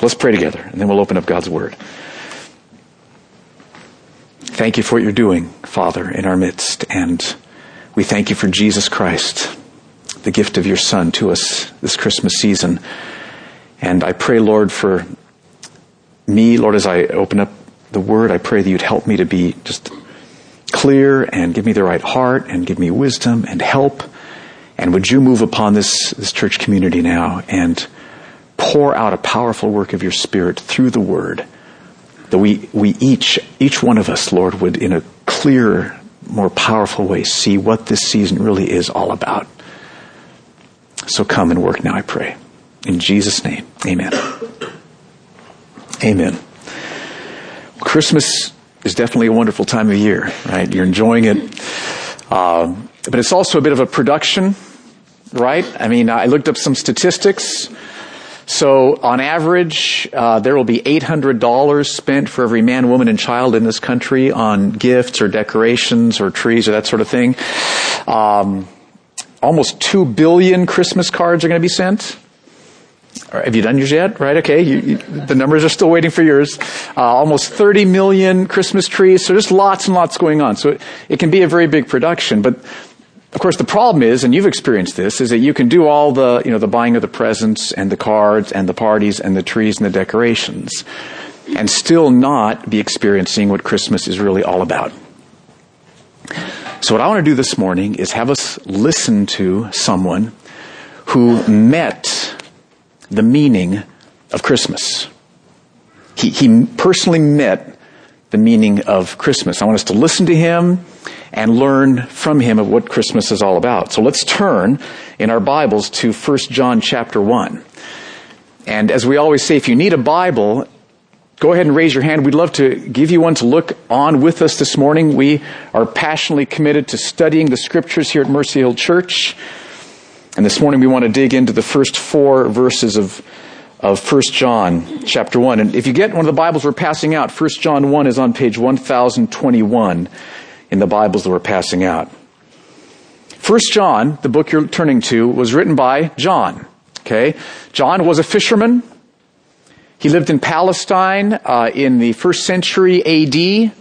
Let's pray together, and then we'll open up God's Word. Thank you for what you're doing, Father, in our midst, and we thank you for Jesus Christ, the gift of your Son to us this Christmas season. And I pray, Lord, for me, Lord, as I open up the Word, I pray that you'd help me to be just clear and give me the right heart and give me wisdom and help. And would you move upon this, this church community now and pour out a powerful work of your Spirit through the Word that we, we each, each one of us, Lord, would in a clearer, more powerful way see what this season really is all about. So come and work now, I pray. In Jesus' name, amen. Amen. Christmas is definitely a wonderful time of year, right? You're enjoying it. Uh, but it's also a bit of a production, right? I mean, I looked up some statistics. So on average, uh, there will be $800 spent for every man, woman, and child in this country on gifts or decorations or trees or that sort of thing. Um, almost 2 billion Christmas cards are going to be sent. Have you done yours yet? Right? Okay. You, you, the numbers are still waiting for yours. Uh, almost 30 million Christmas trees. So there's lots and lots going on. So it, it can be a very big production. But of course, the problem is, and you've experienced this, is that you can do all the, you know, the buying of the presents and the cards and the parties and the trees and the decorations and still not be experiencing what Christmas is really all about. So what I want to do this morning is have us listen to someone who met the meaning of Christmas. He, he personally met the meaning of Christmas. I want us to listen to him and learn from him of what Christmas is all about. So let's turn in our Bibles to 1 John chapter 1. And as we always say, if you need a Bible, go ahead and raise your hand. We'd love to give you one to look on with us this morning. We are passionately committed to studying the scriptures here at Mercy Hill Church. And this morning we want to dig into the first four verses of of 1 John chapter 1. And if you get one of the Bibles we're passing out, 1 John 1 is on page 1021 in the Bibles that we're passing out. First John, the book you're turning to, was written by John. Okay, John was a fisherman. He lived in Palestine uh, in the first century A.D.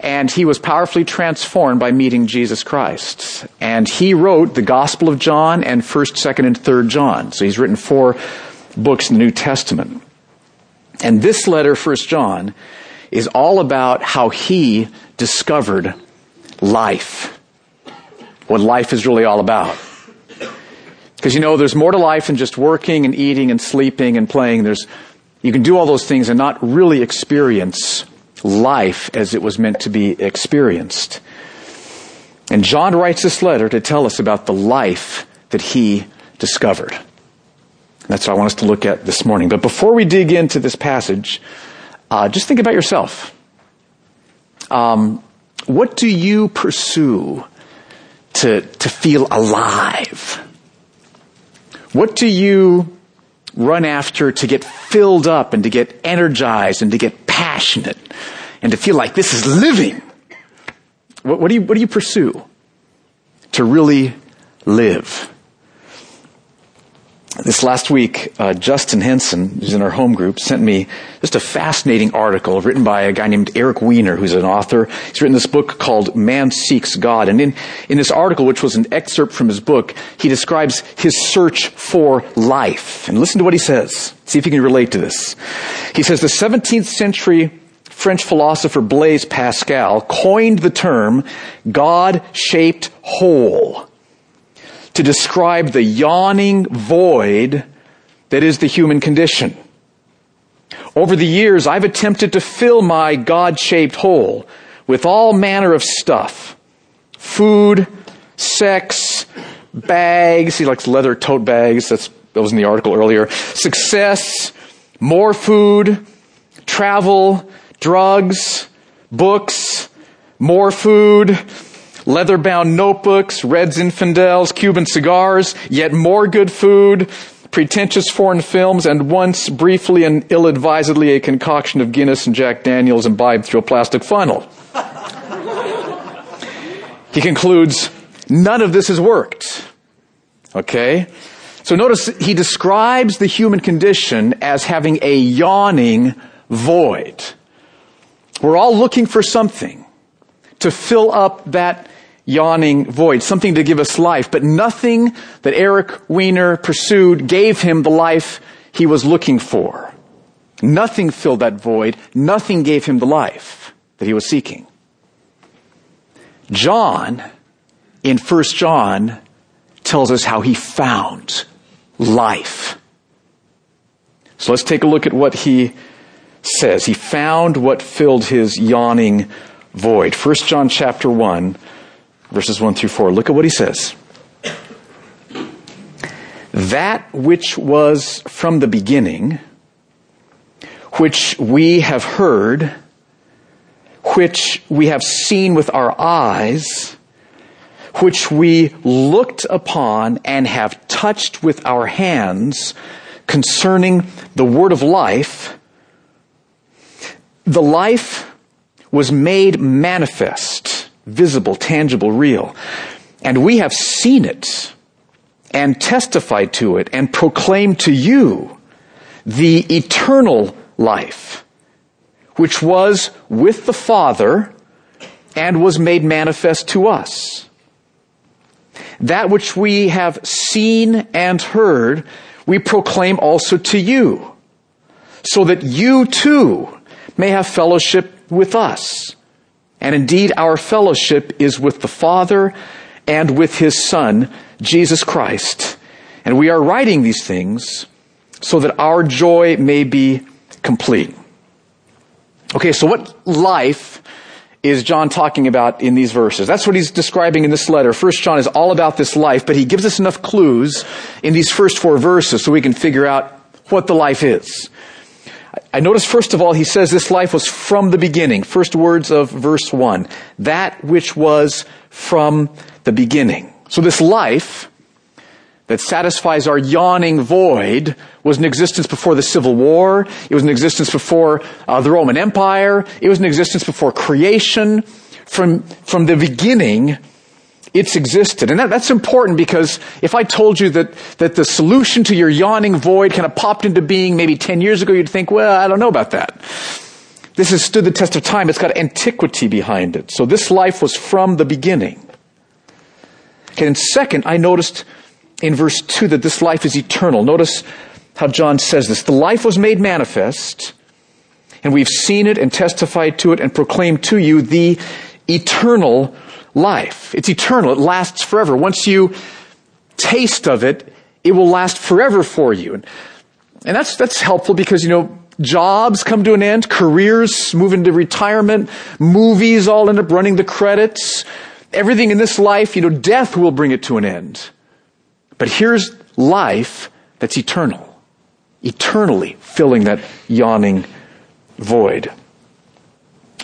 And he was powerfully transformed by meeting Jesus Christ. And he wrote the Gospel of John and 1st, 2nd, and 3rd John. So he's written four books in the New Testament. And this letter, 1st John, is all about how he discovered life. What life is really all about. Because you know, there's more to life than just working and eating and sleeping and playing. There's, you can do all those things and not really experience life as it was meant to be experienced. And John writes this letter to tell us about the life that he discovered. That's what I want us to look at this morning. But before we dig into this passage, uh, just think about yourself. Um, what do you pursue to, to feel alive? What do you run after to get filled up and to get energized and to get passionate and to feel like this is living? What, what do you, what do you pursue to really live? This last week, uh, Justin Henson, who's in our home group, sent me just a fascinating article written by a guy named Eric Weiner, who's an author. He's written this book called Man Seeks God. And in, in this article, which was an excerpt from his book, he describes his search for life. And listen to what he says. See if you can relate to this. He says the 17th century French philosopher Blaise Pascal coined the term God-shaped hole to describe the yawning void that is the human condition. Over the years, I've attempted to fill my God-shaped hole with all manner of stuff. Food, sex, bags. He likes leather tote bags. That's, that was in the article earlier. Success, more food, travel, drugs, books, more food, leather bound notebooks, Reds Zinfandels, Cuban cigars, yet more good food, pretentious foreign films, and once briefly and ill advisedly a concoction of Guinness and Jack Daniels imbibed through a plastic funnel. he concludes, none of this has worked. Okay? So notice he describes the human condition as having a yawning void. We're all looking for something to fill up that yawning void, something to give us life, but nothing that Eric Weiner pursued gave him the life he was looking for. Nothing filled that void. Nothing gave him the life that he was seeking. John, in 1 John, tells us how he found life. So let's take a look at what he says. He found what filled his yawning void. 1 John chapter 1, verses 1 through 4. Look at what he says. That which was from the beginning, which we have heard, which we have seen with our eyes, which we looked upon and have touched with our hands concerning the word of life, the life was made manifest, visible, tangible, real. And we have seen it and testified to it and proclaimed to you the eternal life, which was with the Father and was made manifest to us. That which we have seen and heard, we proclaim also to you, so that you too may have fellowship with us. And indeed, our fellowship is with the Father and with His Son, Jesus Christ. And we are writing these things so that our joy may be complete. Okay, so what life is John talking about in these verses? That's what he's describing in this letter. First John is all about this life, but he gives us enough clues in these first four verses so we can figure out what the life is. I notice first of all, he says this life was from the beginning. First words of verse one. That which was from the beginning. So this life that satisfies our yawning void was in existence before the Civil War. It was in existence before uh, the Roman Empire. It was in existence before creation. From, from the beginning, it's existed. And that, that's important because if I told you that, that the solution to your yawning void kind of popped into being maybe 10 years ago, you'd think, well, I don't know about that. This has stood the test of time. It's got antiquity behind it. So this life was from the beginning. Okay, and second, I noticed in verse 2 that this life is eternal. Notice how John says this. The life was made manifest, and we've seen it and testified to it and proclaimed to you the eternal life. It's eternal. It lasts forever. Once you taste of it, it will last forever for you. And, and that's, that's helpful because, you know, jobs come to an end, careers move into retirement, movies all end up running the credits. Everything in this life, you know, death will bring it to an end. But here's life that's eternal. Eternally filling that yawning void.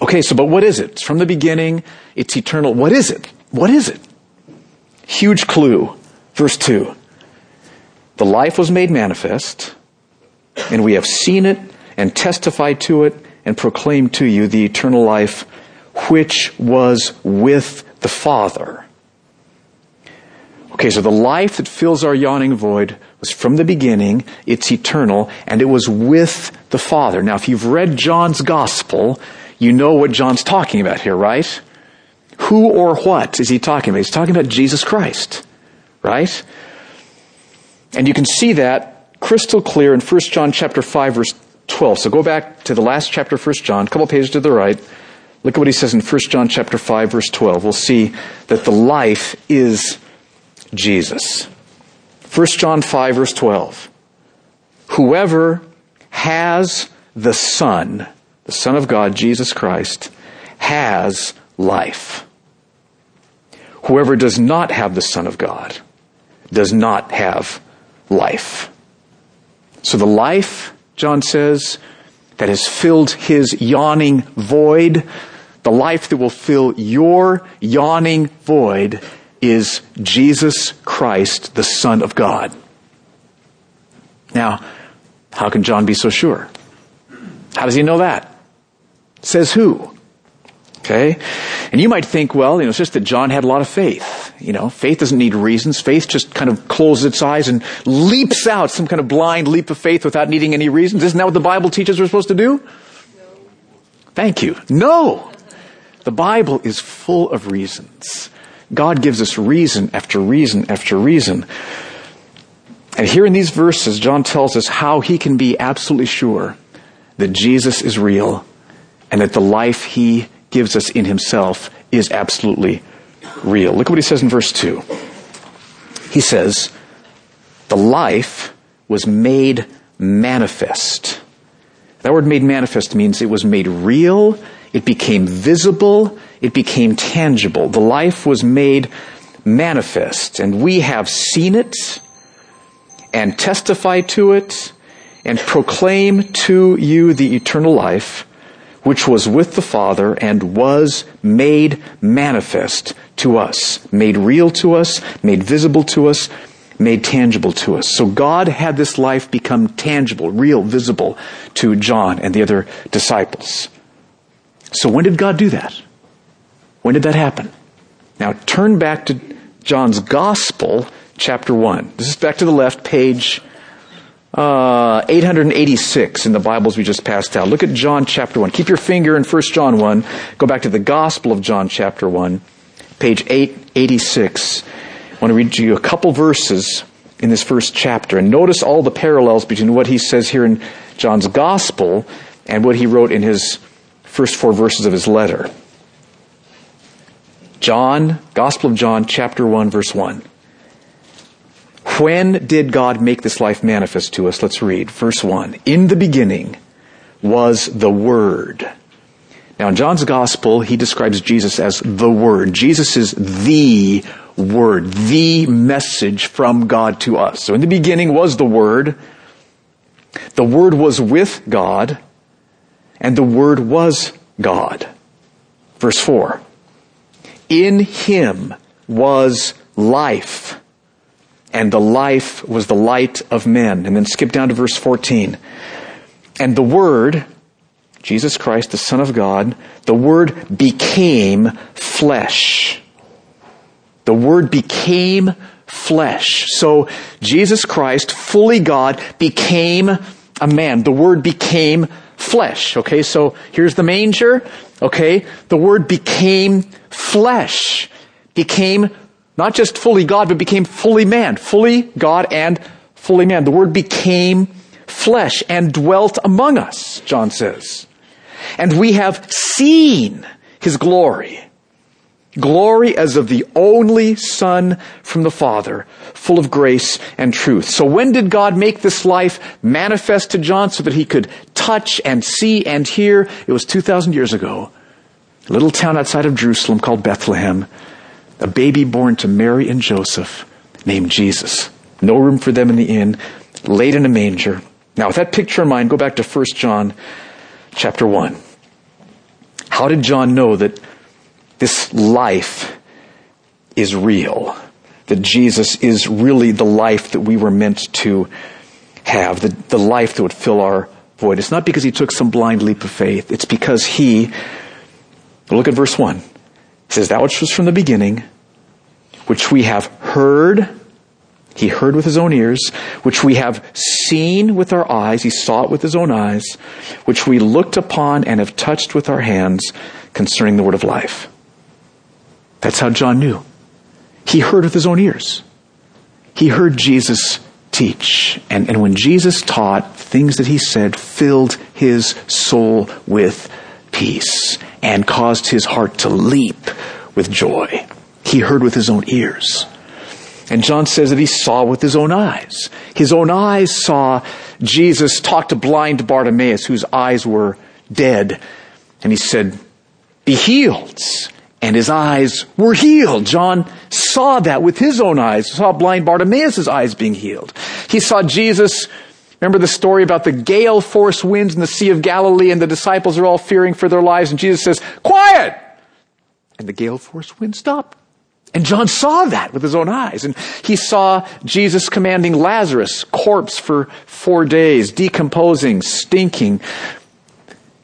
Okay, so but what is it? It's from the beginning. It's eternal. What is it? What is it? Huge clue. Verse 2. The life was made manifest, and we have seen it and testified to it and proclaimed to you the eternal life which was with the Father. Okay, so the life that fills our yawning void was from the beginning, it's eternal, and it was with the Father. Now, if you've read John's Gospel, you know what John's talking about here, right? Who or what is he talking about? He's talking about Jesus Christ, right? And you can see that crystal clear in 1 John chapter 5 verse 12. So go back to the last chapter of 1 John, a couple pages to the right. Look at what he says in 1 John chapter 5 verse 12. We'll see that the life is Jesus. 1 John 5 verse 12. Whoever has the Son the Son of God, Jesus Christ, has life. Whoever does not have the Son of God does not have life. So the life, John says, that has filled his yawning void, the life that will fill your yawning void is Jesus Christ, the Son of God. Now, how can John be so sure? How does he know that? Says who? Okay? And you might think, well, you know, it's just that John had a lot of faith. You know, faith doesn't need reasons. Faith just kind of closes its eyes and leaps out some kind of blind leap of faith without needing any reasons. Isn't that what the Bible teaches we're supposed to do? No. Thank you. No! The Bible is full of reasons. God gives us reason after reason after reason. And here in these verses, John tells us how he can be absolutely sure that Jesus is real and that the life he gives us in himself is absolutely real. Look at what he says in verse 2. He says, The life was made manifest. That word made manifest means it was made real, it became visible, it became tangible. The life was made manifest, and we have seen it and testify to it and proclaim to you the eternal life which was with the Father and was made manifest to us, made real to us, made visible to us, made tangible to us. So God had this life become tangible, real, visible to John and the other disciples. So when did God do that? When did that happen? Now turn back to John's Gospel, chapter 1. This is back to the left, page uh, 886 in the Bibles we just passed out. Look at John chapter 1. Keep your finger in 1 John 1. Go back to the Gospel of John chapter 1, page 886. I want to read to you a couple verses in this first chapter and notice all the parallels between what he says here in John's Gospel and what he wrote in his first four verses of his letter. John, Gospel of John, chapter 1, verse 1. When did God make this life manifest to us? Let's read. Verse 1. In the beginning was the Word. Now in John's Gospel, he describes Jesus as the Word. Jesus is the Word, the message from God to us. So in the beginning was the Word. The Word was with God, and the Word was God. Verse 4. In Him was life and the life was the light of men. And then skip down to verse 14. And the Word, Jesus Christ, the Son of God, the Word became flesh. The Word became flesh. So Jesus Christ, fully God, became a man. The Word became flesh. Okay, so here's the manger. Okay, the Word became flesh. Became not just fully God, but became fully man. Fully God and fully man. The Word became flesh and dwelt among us, John says. And we have seen His glory. Glory as of the only Son from the Father, full of grace and truth. So when did God make this life manifest to John so that he could touch and see and hear? It was 2,000 years ago. A little town outside of Jerusalem called Bethlehem a baby born to Mary and Joseph named Jesus. No room for them in the inn, laid in a manger. Now, with that picture in mind, go back to 1 John chapter 1. How did John know that this life is real? That Jesus is really the life that we were meant to have, the, the life that would fill our void. It's not because he took some blind leap of faith. It's because he, look at verse 1 It says, That which was from the beginning, which we have heard, he heard with his own ears, which we have seen with our eyes, he saw it with his own eyes, which we looked upon and have touched with our hands concerning the word of life. That's how John knew. He heard with his own ears. He heard Jesus teach. And, and when Jesus taught, things that he said filled his soul with peace and caused his heart to leap with joy. He heard with his own ears. And John says that he saw with his own eyes. His own eyes saw Jesus talk to blind Bartimaeus, whose eyes were dead. And he said, Be healed. And his eyes were healed. John saw that with his own eyes, saw blind Bartimaeus' eyes being healed. He saw Jesus Remember the story about the gale force winds in the Sea of Galilee and the disciples are all fearing for their lives and Jesus says, quiet! And the gale force wind stopped. And John saw that with his own eyes. And he saw Jesus commanding Lazarus, corpse for four days, decomposing, stinking,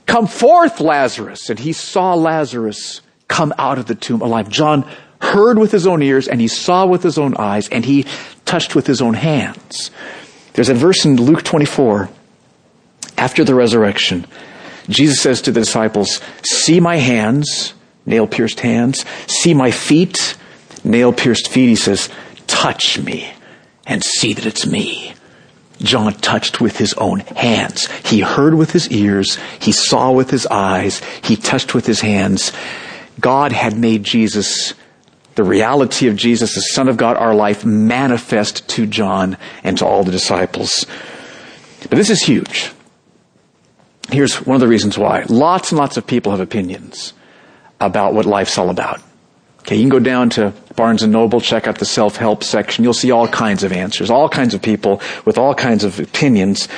come forth, Lazarus. And he saw Lazarus come out of the tomb alive. John heard with his own ears and he saw with his own eyes and he touched with his own hands. There's a verse in Luke 24 after the resurrection. Jesus says to the disciples, see my hands, nail pierced hands, see my feet, nail pierced feet. He says, touch me and see that it's me. John touched with his own hands. He heard with his ears. He saw with his eyes. He touched with his hands. God had made Jesus, the reality of Jesus, the Son of God, our life, manifest to John and to all the disciples. But this is huge. Here's one of the reasons why. Lots and lots of people have opinions about what life's all about. Okay, you can go down to Barnes and Noble, check out the self-help section. You'll see all kinds of answers, all kinds of people with all kinds of opinions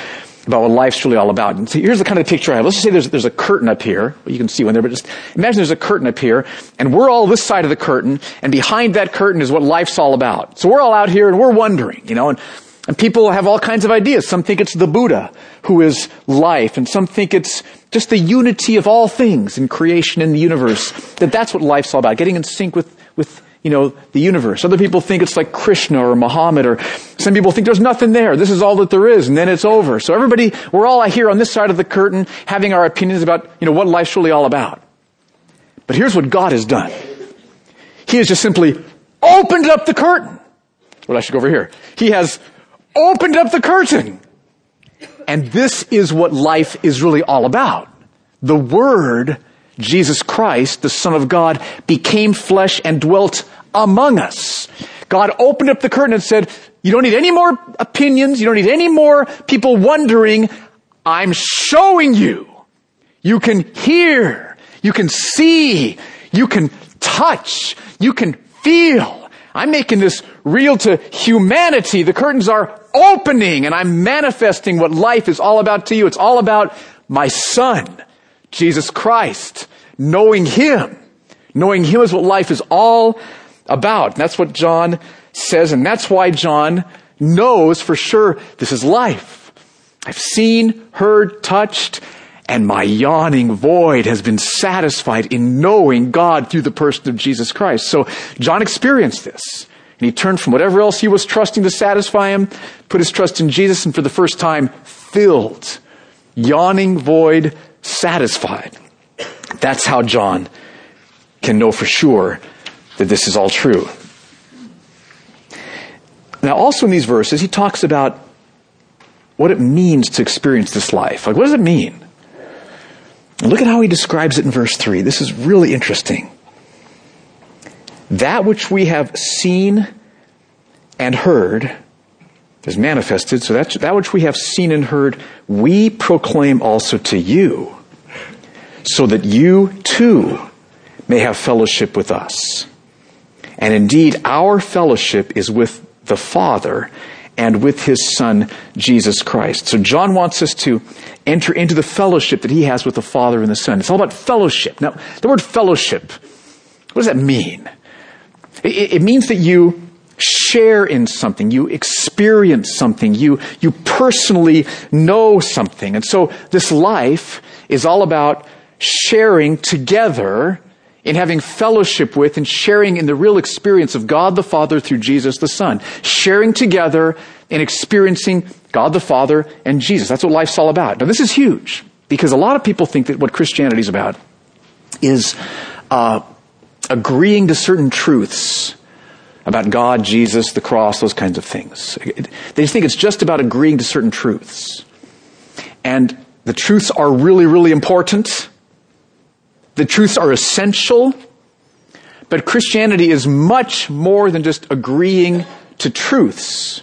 about what life's really all about. And so here's the kind of picture I have. Let's just say there's, there's a curtain up here. You can see one there, but just imagine there's a curtain up here, and we're all this side of the curtain, and behind that curtain is what life's all about. So we're all out here and we're wondering, you know, and, and people have all kinds of ideas. Some think it's the Buddha who is life, and some think it's just the unity of all things in creation and the universe. That that's what life's all about, getting in sync with, with you know, the universe. Other people think it's like Krishna or Muhammad or some people think there's nothing there. This is all that there is and then it's over. So everybody, we're all here on this side of the curtain having our opinions about, you know, what life's really all about. But here's what God has done. He has just simply opened up the curtain. Well, I should go over here. He has opened up the curtain. And this is what life is really all about. The Word Jesus Christ, the Son of God, became flesh and dwelt among us. God opened up the curtain and said, you don't need any more opinions. You don't need any more people wondering. I'm showing you. You can hear. You can see. You can touch. You can feel. I'm making this real to humanity. The curtains are opening and I'm manifesting what life is all about to you. It's all about my son. Jesus Christ. Knowing Him. Knowing Him is what life is all about. And that's what John says, and that's why John knows for sure this is life. I've seen, heard, touched, and my yawning void has been satisfied in knowing God through the person of Jesus Christ. So John experienced this. And he turned from whatever else he was trusting to satisfy him, put his trust in Jesus, and for the first time, filled, yawning void, satisfied. That's how John can know for sure that this is all true. Now, also in these verses, he talks about what it means to experience this life. Like, what does it mean? Look at how he describes it in verse 3. This is really interesting. That which we have seen and heard is manifested. So that, which we have seen and heard, we proclaim also to you so that you too may have fellowship with us. And indeed, our fellowship is with the Father and with His Son, Jesus Christ. So John wants us to enter into the fellowship that He has with the Father and the Son. It's all about fellowship. Now, the word fellowship, what does that mean? It, it means that you share in something, you experience something, you, you personally know something. And so this life is all about sharing together in having fellowship with and sharing in the real experience of God the Father through Jesus the Son. Sharing together and experiencing God the Father and Jesus. That's what life's all about. Now this is huge because a lot of people think that what Christianity is about is uh, agreeing to certain truths about God, Jesus, the cross, those kinds of things. They think it's just about agreeing to certain truths. And the truths are really, really important. The truths are essential, but Christianity is much more than just agreeing to truths.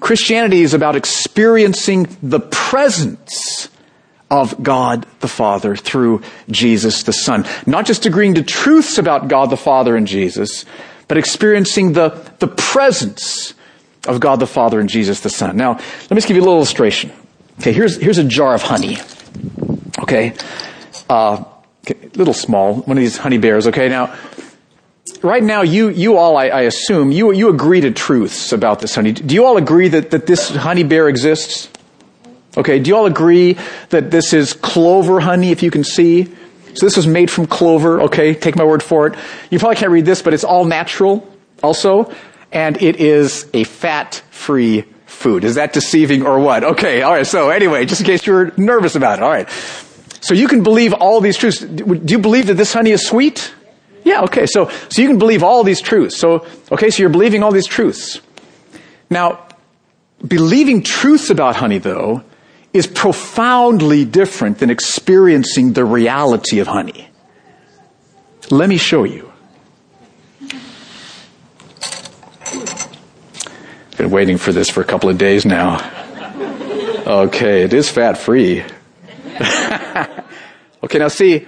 Christianity is about experiencing the presence of God the Father through Jesus the Son. Not just agreeing to truths about God the Father and Jesus, but experiencing the, the presence of God the Father and Jesus the Son. Now, let me just give you a little illustration. Okay, here's, here's a jar of honey. Okay, uh, Okay, little small, one of these honey bears, okay? Now, right now, you, you all, I, I, assume, you, you agree to truths about this honey. Do you all agree that, that this honey bear exists? Okay, do you all agree that this is clover honey, if you can see? So this was made from clover, okay, take my word for it. You probably can't read this, but it's all natural also, and it is a fat-free food. Is that deceiving or what? Okay, alright, so anyway, just in case you were nervous about it, alright. So you can believe all these truths. Do you believe that this honey is sweet? Yeah, okay, so, so you can believe all these truths. So, okay, so you're believing all these truths. Now, believing truths about honey though, is profoundly different than experiencing the reality of honey. Let me show you. I've been waiting for this for a couple of days now. Okay, it is fat free. okay, now see,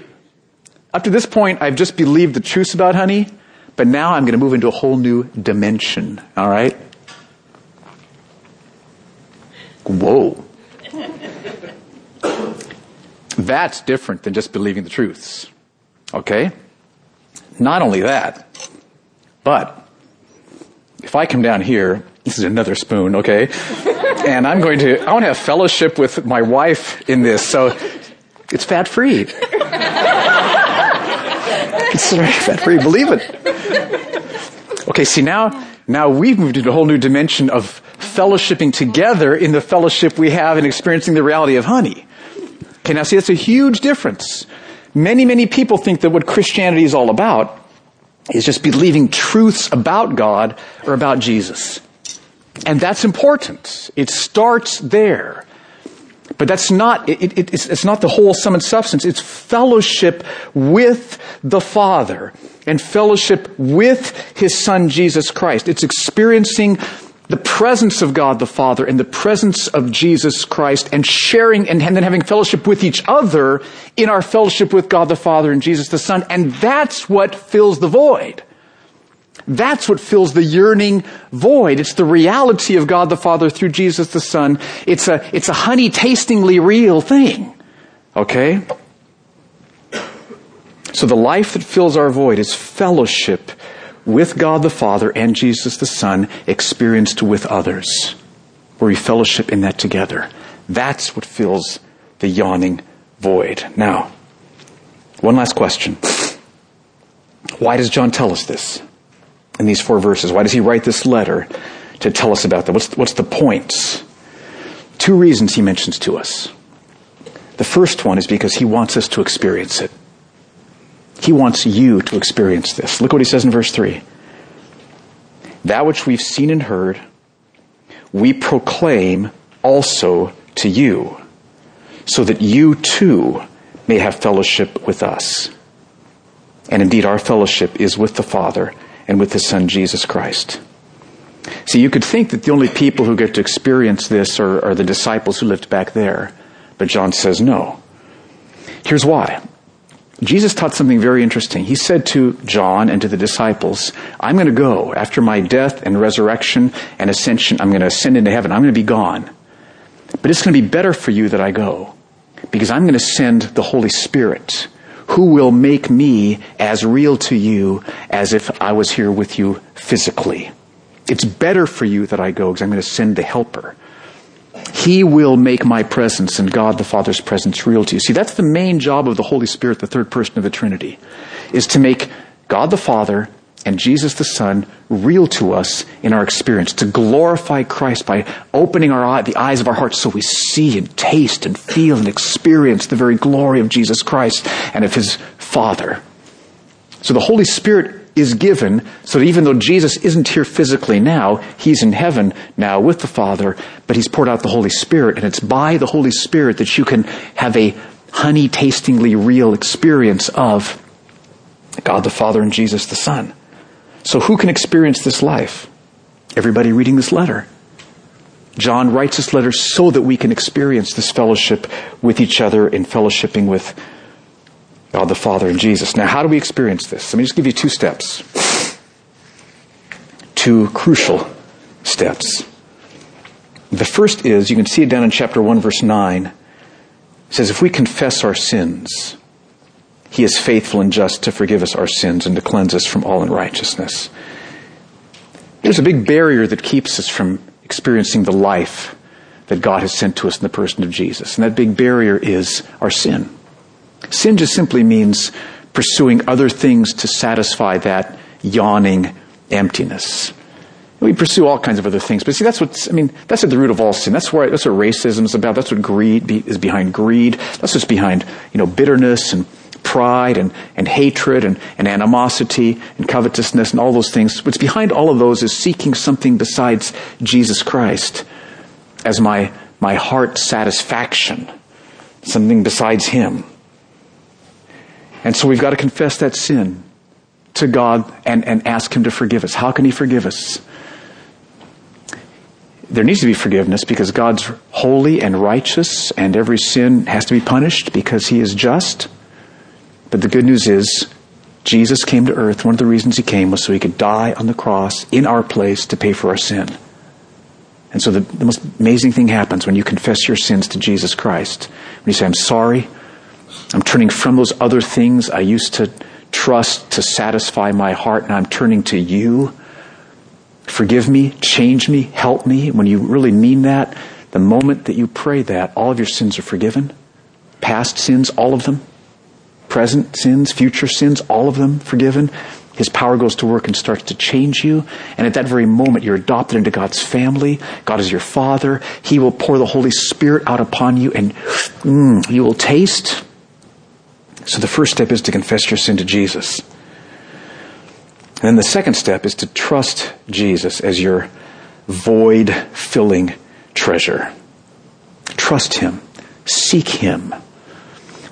up to this point, I've just believed the truths about honey, but now I'm going to move into a whole new dimension. All right? Whoa. That's different than just believing the truths. Okay? Not only that, but if I come down here, this is another spoon, okay? and I'm going to, I want to have fellowship with my wife in this, so it's fat free. it's fat free, believe it. Okay, see now, now we've moved into a whole new dimension of fellowshipping together in the fellowship we have in experiencing the reality of honey. Okay, now see, that's a huge difference. Many, many people think that what Christianity is all about is just believing truths about God or about Jesus. And that's important. It starts there. But that's not, it, it, it's, it's not the whole sum and substance. It's fellowship with the Father and fellowship with His Son Jesus Christ. It's experiencing the presence of God the Father and the presence of Jesus Christ and sharing and, and, then having fellowship with each other in our fellowship with God the Father and Jesus the Son. And that's what fills the void. That's what fills the yearning void. It's the reality of God the Father through Jesus the Son. It's a, it's a honey tastingly real thing. Okay? So the life that fills our void is fellowship with God the Father and Jesus the Son experienced with others, where we fellowship in that together. That's what fills the yawning void. Now, one last question. Why does John tell us this in these four verses? Why does he write this letter to tell us about that? What's, what's the points? Two reasons he mentions to us. The first one is because he wants us to experience it. He wants you to experience this. Look what he says in verse 3. That which we've seen and heard, we proclaim also to you, so that you too may have fellowship with us. And indeed, our fellowship is with the Father and with His Son, Jesus Christ. See, you could think that the only people who get to experience this are, are the disciples who lived back there. But John says no. Here's why. Jesus taught something very interesting. He said to John and to the disciples, I'm going to go after my death and resurrection and ascension. I'm going to ascend into heaven. I'm going to be gone. But it's going to be better for you that I go because I'm going to send the Holy Spirit who will make me as real to you as if I was here with you physically. It's better for you that I go because I'm going to send the helper. He will make my presence and God the Father's presence real to you. See, that's the main job of the Holy Spirit, the third person of the Trinity, is to make God the Father and Jesus the Son real to us in our experience, to glorify Christ by opening our eye, the eyes of our hearts so we see and taste and feel and experience the very glory of Jesus Christ and of His Father. So the Holy Spirit is given so that even though Jesus isn't here physically now, he's in heaven now with the Father, but he's poured out the Holy Spirit, and it's by the Holy Spirit that you can have a honey tastingly real experience of God the Father and Jesus the Son. So who can experience this life? Everybody reading this letter. John writes this letter so that we can experience this fellowship with each other in fellowshipping with God the Father and Jesus. Now, how do we experience this? Let me just give you two steps. Two crucial steps. The first is, you can see it down in chapter 1 verse 9. It says, if we confess our sins, he is faithful and just to forgive us our sins and to cleanse us from all unrighteousness. There's a big barrier that keeps us from experiencing the life that God has sent to us in the person of Jesus. And that big barrier is our sin. Sin just simply means pursuing other things to satisfy that yawning emptiness. We pursue all kinds of other things, but see, that's what I mean. That's at the root of all sin. That's where that's what racism is about. That's what greed be, is behind greed. That's what's behind you know bitterness and pride and, and hatred and, and animosity and covetousness and all those things. What's behind all of those is seeking something besides Jesus Christ as my my heart satisfaction, something besides Him. And so we've got to confess that sin to God and, and ask Him to forgive us. How can He forgive us? there needs to be forgiveness because God's holy and righteous and every sin has to be punished because he is just. But the good news is Jesus came to earth. One of the reasons he came was so he could die on the cross in our place to pay for our sin. And so the, the most amazing thing happens when you confess your sins to Jesus Christ. When you say, I'm sorry, I'm turning from those other things I used to trust to satisfy my heart, and I'm turning to you forgive me, change me, help me, when you really mean that, the moment that you pray that, all of your sins are forgiven. Past sins, all of them. Present sins, future sins, all of them forgiven. His power goes to work and starts to change you. And at that very moment, you're adopted into God's family. God is your Father. He will pour the Holy Spirit out upon you and mm, you will taste. So the first step is to confess your sin to Jesus. And then the second step is to trust Jesus as your void filling treasure. Trust Him. Seek Him.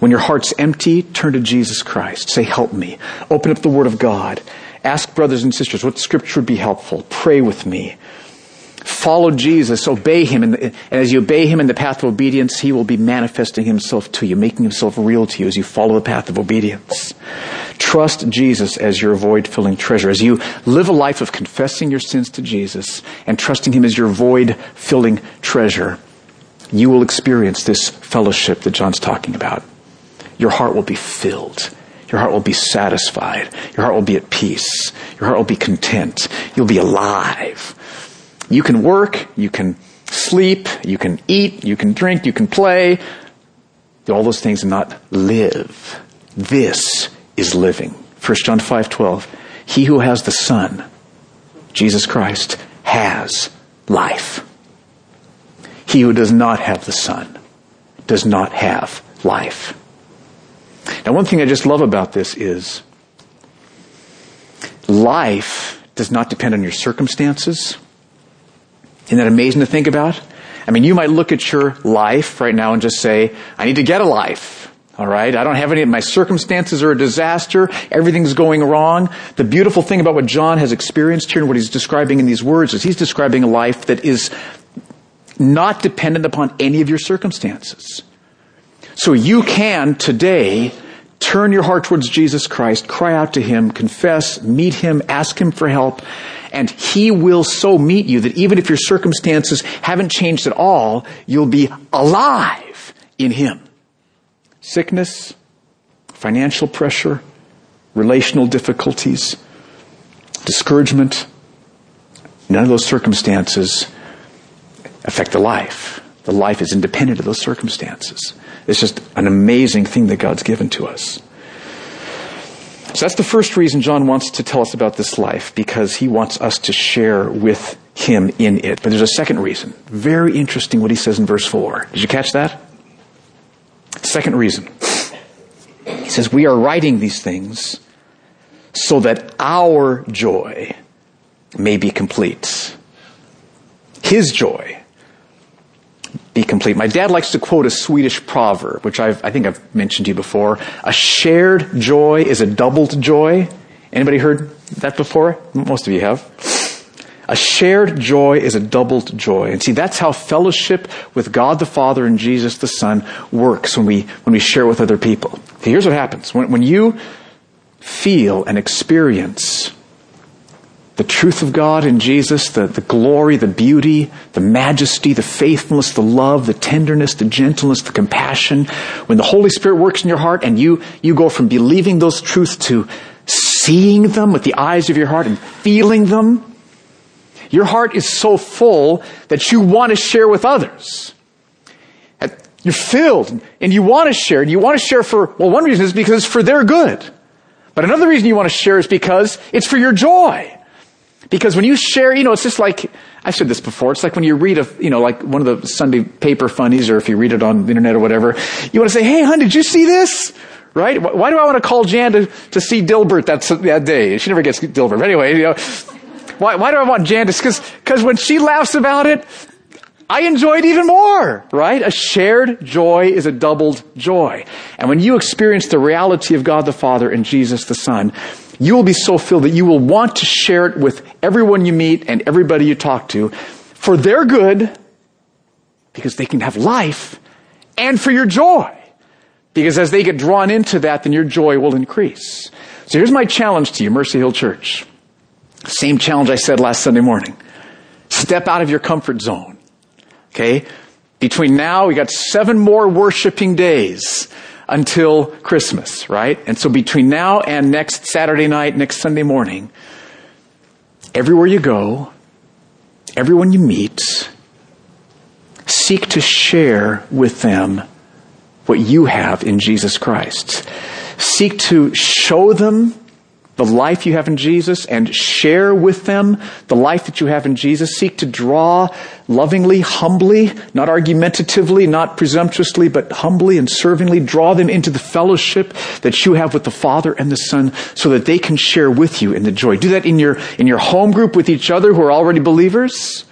When your heart's empty, turn to Jesus Christ. Say, help me. Open up the Word of God. Ask brothers and sisters what scripture would be helpful. Pray with me. Follow Jesus, obey Him, and, as you obey Him in the path of obedience, He will be manifesting Himself to you, making Himself real to you as you follow the path of obedience. Trust Jesus as your void filling treasure. As you live a life of confessing your sins to Jesus and trusting Him as your void filling treasure, you will experience this fellowship that John's talking about. Your heart will be filled. Your heart will be satisfied. Your heart will be at peace. Your heart will be content. You'll be alive. You can work, you can sleep, you can eat, you can drink, you can play, all those things and not live. This is living. 1 John 5:12. He who has the Son, Jesus Christ, has life. He who does not have the Son does not have life. Now one thing I just love about this is life does not depend on your circumstances. Isn't that amazing to think about? I mean, you might look at your life right now and just say, I need to get a life. All right. I don't have any of my circumstances are a disaster. Everything's going wrong. The beautiful thing about what John has experienced here and what he's describing in these words is he's describing a life that is not dependent upon any of your circumstances. So you can today turn your heart towards Jesus Christ, cry out to Him, confess, meet Him, ask Him for help, and He will so meet you that even if your circumstances haven't changed at all, you'll be alive in Him. Sickness, financial pressure, relational difficulties, discouragement, none of those circumstances affect the life. The life is independent of those circumstances. It's just an amazing thing that God's given to us. So that's the first reason John wants to tell us about this life, because he wants us to share with him in it. But there's a second reason. Very interesting what he says in verse 4. Did you catch that? Second reason. He says, We are writing these things so that our joy may be complete. His joy be complete. My dad likes to quote a Swedish proverb, which I've, i think I've mentioned to you before. A shared joy is a doubled joy. Anybody heard that before? Most of you have. A shared joy is a doubled joy. And see, that's how fellowship with God the Father and Jesus the Son works when we, when we share with other people. Here's what happens. When, when you feel and experience the truth of God in Jesus, the, the glory, the beauty, the majesty, the faithfulness, the love, the tenderness, the gentleness, the compassion. When the Holy Spirit works in your heart and you, you go from believing those truths to seeing them with the eyes of your heart and feeling them, Your heart is so full that you want to share with others. You're filled and you want to share and you want to share for, well, one reason is because it's for their good. But another reason you want to share is because it's for your joy. Because when you share, you know, it's just like, I've said this before, it's like when you read a, you know, like one of the Sunday paper funnies or if you read it on the internet or whatever, you want to say, hey, hon, did you see this? Right? Why do I want to call Jan to, to see Dilbert that, that day? She never gets Dilbert. But anyway, you know, why, why do I want Jan to, cause, cause when she laughs about it, I enjoy it even more, right? A shared joy is a doubled joy. And when you experience the reality of God the Father and Jesus the Son, you will be so filled that you will want to share it with everyone you meet and everybody you talk to for their good, because they can have life, and for your joy. Because as they get drawn into that, then your joy will increase. So here's my challenge to you, Mercy Hill Church. Same challenge I said last Sunday morning. Step out of your comfort zone. Okay? Between now, we got seven more worshiping days until Christmas, right? And so between now and next Saturday night, next Sunday morning, everywhere you go, everyone you meet, seek to share with them what you have in Jesus Christ. Seek to show them the life you have in Jesus and share with them the life that you have in Jesus. Seek to draw lovingly, humbly, not argumentatively, not presumptuously, but humbly and servingly draw them into the fellowship that you have with the Father and the Son so that they can share with you in the joy. Do that in your, in your home group with each other who are already believers.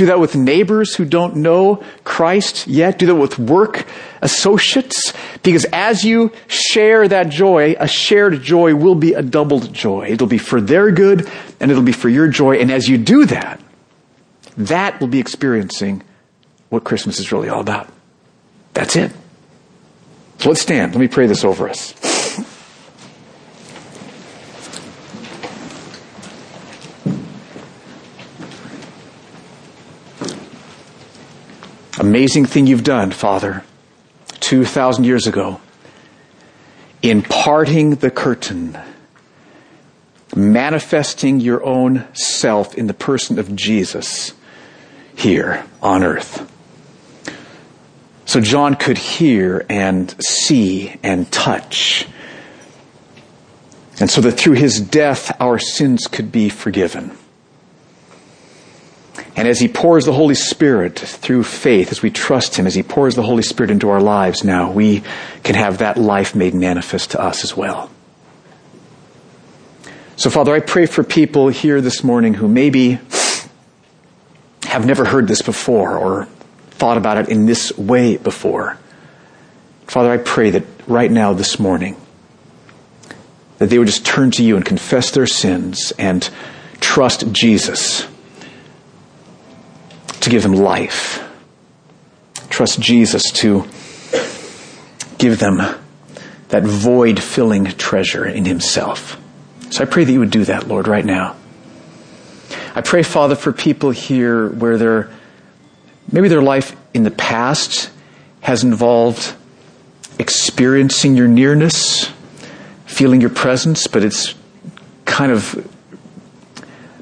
Do that with neighbors who don't know Christ yet. Do that with work associates. Because as you share that joy, a shared joy will be a doubled joy. It'll be for their good and it'll be for your joy. And as you do that, that will be experiencing what Christmas is really all about. That's it. So let's stand. Let me pray this over us. Amazing thing you've done, Father, 2,000 years ago, in parting the curtain, manifesting your own self in the person of Jesus here on earth. So John could hear and see and touch. And so that through his death, our sins could be forgiven. And as He pours the Holy Spirit through faith, as we trust Him, as He pours the Holy Spirit into our lives now, we can have that life made manifest to us as well. So, Father, I pray for people here this morning who maybe have never heard this before or thought about it in this way before. Father, I pray that right now, this morning, that they would just turn to you and confess their sins and trust Jesus to give them life. Trust Jesus to give them that void filling treasure in Himself. So I pray that you would do that, Lord, right now. I pray, Father, for people here where their, maybe their life in the past has involved experiencing your nearness, feeling your presence, but it's kind of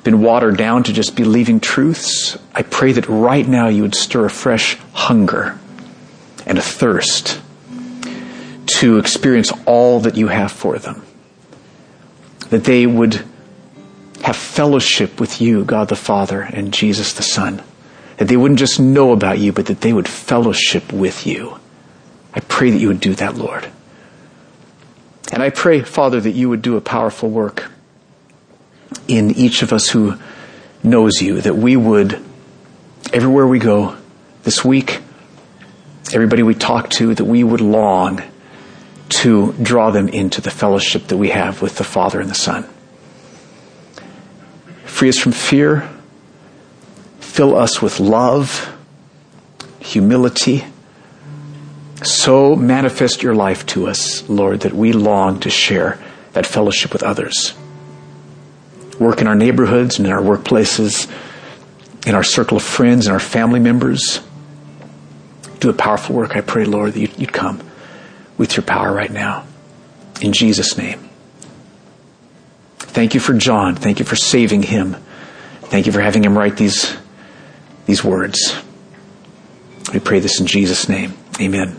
been watered down to just believing truths, I pray that right now you would stir a fresh hunger and a thirst to experience all that you have for them. That they would have fellowship with you, God the Father, and Jesus the Son. That they wouldn't just know about you, but that they would fellowship with you. I pray that you would do that, Lord. And I pray, Father, that you would do a powerful work in each of us who knows you, that we would, everywhere we go this week, everybody we talk to, that we would long to draw them into the fellowship that we have with the Father and the Son. Free us from fear. Fill us with love, humility. So manifest your life to us, Lord, that we long to share that fellowship with others work in our neighborhoods and in our workplaces, in our circle of friends and our family members. Do a powerful work. I pray, Lord, that you'd come with your power right now. In Jesus' name. Thank you for John. Thank you for saving him. Thank you for having him write these, these words. We pray this in Jesus' name. Amen.